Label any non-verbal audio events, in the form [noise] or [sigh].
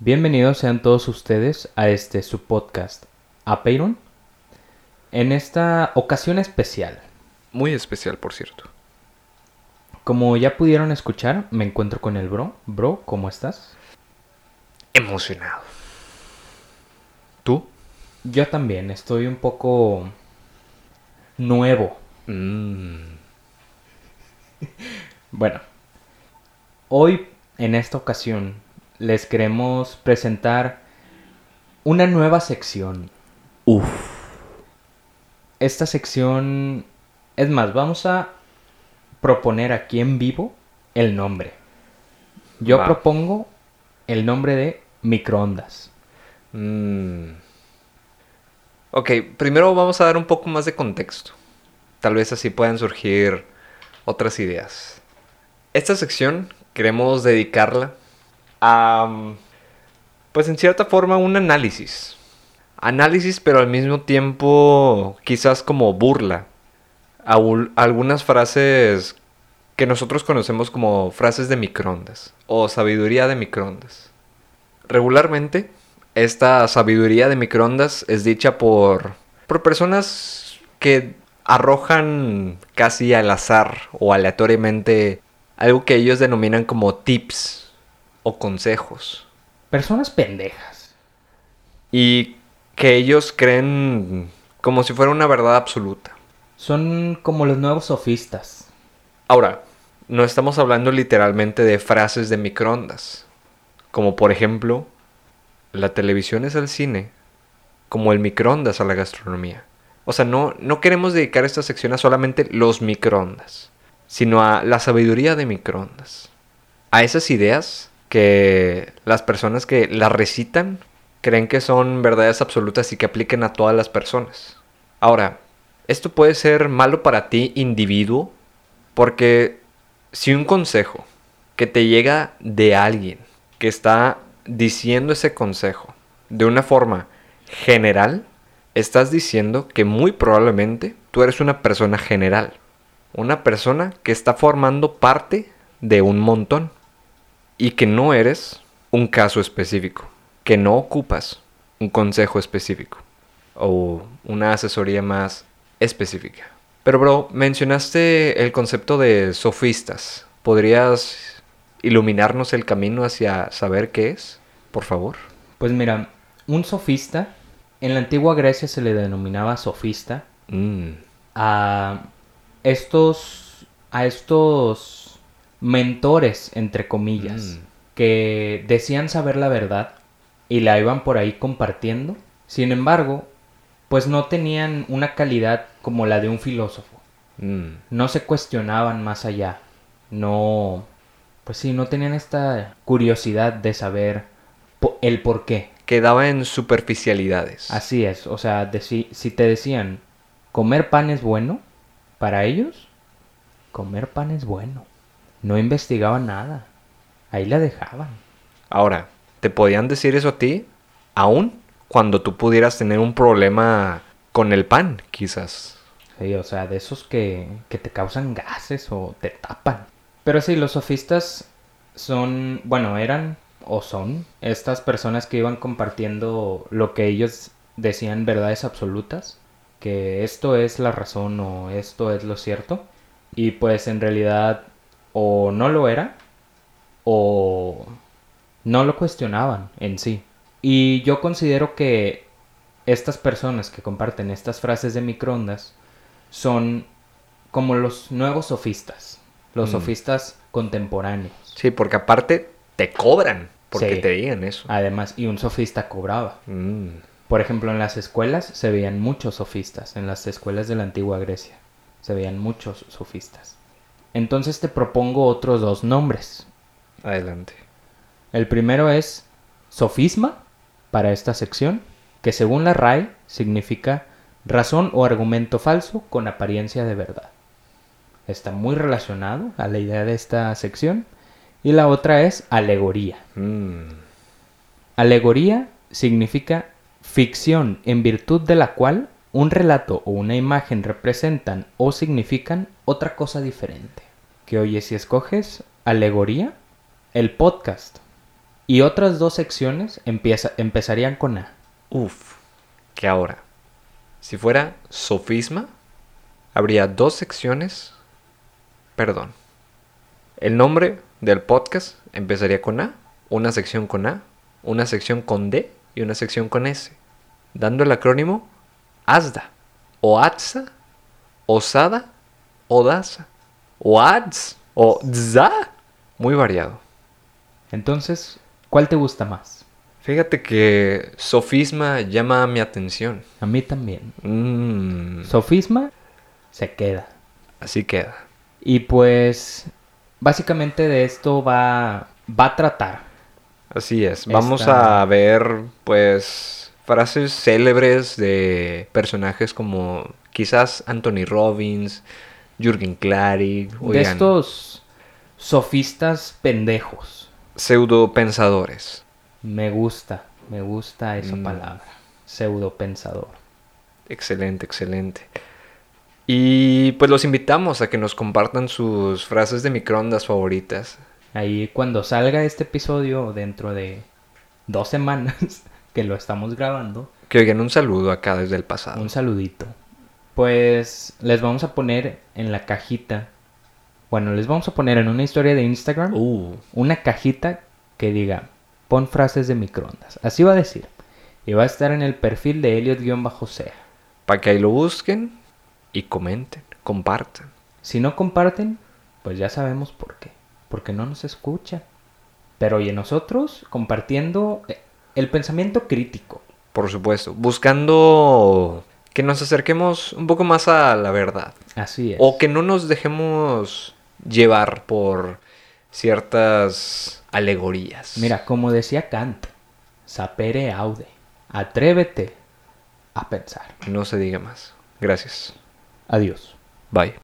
Bienvenidos sean todos ustedes a este su podcast, Apeiron. En esta ocasión especial, Muy especial, por cierto. como ya pudieron escuchar, me encuentro con el bro. Bro, ¿cómo estás? Emocionado. ¿Tú? Yo también, estoy un poco nuevo. Mm, [laughs] Bueno, hoy en esta ocasión les queremos presentar una nueva sección. Uf. Esta sección, es más, vamos a proponer aquí en vivo el nombre. Yo Va. propongo el nombre de microondas. Mm. Ok, primero vamos a dar un poco más de contexto. Tal vez así puedan surgir otras ideas. Esta sección queremos dedicarla pues en cierta forma, un análisis. Análisis, pero al mismo tiempo quizás como burla. Algunas frases que nosotros conocemos como frases de microondas o sabiduría de microondas. Regularmente, esta sabiduría de microondas es dicha por, por personas que arrojan casi al azar o aleatoriamente algo que ellos denominan como tips o consejos. Personas pendejas. Y que ellos creen como si fuera una verdad absoluta. Son como los nuevos sofistas. Ahora, no estamos hablando literalmente de frases de microondas. Como por ejemplo, la televisión es al cine, como el microondas a la gastronomía. O sea, no, no queremos dedicar esta sección a solamente los microondas, sino a la sabiduría de microondas. A esas ideas que las personas que las recitan creen que son verdades absolutas y que apliquen a todas las personas. Ahora, esto puede ser malo para ti, individuo, porque si un consejo que te llega de alguien que está diciendo ese consejo de una forma general, estás diciendo que muy probablemente tú eres una persona general. Una persona que está formando parte de un montón. Y que no eres un caso específico. Que no ocupas un consejo específico. O una asesoría más específica. Pero bro, mencionaste el concepto de sofistas. ¿Podrías iluminarnos el camino hacia saber qué es? Por favor. Pues mira, un sofista, en la antigua Grecia se le denominaba sofista Mm, a estos a estos mentores entre comillas Mm. que decían saber la verdad y la iban por ahí compartiendo. Sin embargo, pues no tenían una calidad como la de un filósofo. mm, No se cuestionaban más allá. No pues sí, no tenían esta curiosidad de saber po- el por qué. Quedaba en superficialidades. Así es, o sea, si, si te decían, comer pan es bueno, para ellos, comer pan es bueno. No investigaban nada, ahí la dejaban. Ahora, ¿te podían decir eso a ti? Aún cuando tú pudieras tener un problema con el pan, quizás. Sí, o sea, de esos que, que te causan gases o te tapan. Pero sí, los sofistas son, bueno, eran o son estas personas que iban compartiendo lo que ellos decían verdades absolutas, que esto es la razón o esto es lo cierto, y pues en realidad o no lo era o no lo cuestionaban en sí. Y yo considero que estas personas que comparten estas frases de microondas son como los nuevos sofistas, los Mm. sofistas contemporáneos. Sí, porque aparte te cobran porque Sí. te digan eso. Además, y un sofista cobraba. Mm, Por ejemplo, en las escuelas se veían muchos sofistas, en las escuelas de la antigua Grecia se veían muchos sofistas. Entonces te propongo otros dos nombres. adelante. El primero es sofisma para esta sección, que según la RAE significa razón o argumento falso con apariencia de verdad. Está muy relacionado a la idea de esta sección. Y la otra es alegoría. Mm, Alegoría significa ficción en virtud de la cual un relato o una imagen representan o significan otra cosa diferente. Que oye, si escoges alegoría, el podcast Y otras dos secciones empieza, empezarían con A. Uf, que ahora, si fuera sofisma, habría dos secciones. Perdón. El nombre del podcast empezaría con A, una sección con A, una sección con D y una sección con S, dando el acrónimo ASDA, o ATSA, OSADA, ODASA, o ADS, o DZA. Muy variado. Entonces, ¿cuál te gusta más? Fíjate que sofisma llama mi atención. A mí también. Mm, Sofisma se queda. así queda. Y pues, básicamente de esto va, va a tratar. Así es. Vamos Esta- a ver, pues, frases célebres de personajes como quizás Anthony Robbins, Jürgen Klarik, De estos sofistas pendejos. pseudo pensadores. Me gusta, me gusta esa Mm. palabra. Pseudo pensador. Excelente, excelente. Y pues los invitamos a que nos compartan sus frases de microondas favoritas. Ahí cuando salga este episodio dentro de dos semanas [laughs] que lo estamos grabando, Que oigan un saludo acá desde el pasado. un saludito. Pues les vamos a poner en la cajita, bueno, les vamos a poner en una historia de Instagram Uh, una cajita que diga, pon frases de microondas. Así va a decir. Y va a estar en el perfil de Elliot-Sea. para que ahí lo busquen y comenten, compartan. Si no comparten, pues ya sabemos por qué. Porque no nos escuchan. Pero oye, nosotros compartiendo eh, el pensamiento crítico. Por supuesto, buscando que nos acerquemos un poco más a la verdad. Así es. O que no nos dejemos llevar por ciertas alegorías. Mira, como decía Kant, sapere aude. Atrévete a pensar. No se diga más. Gracias. Adiós. Bye.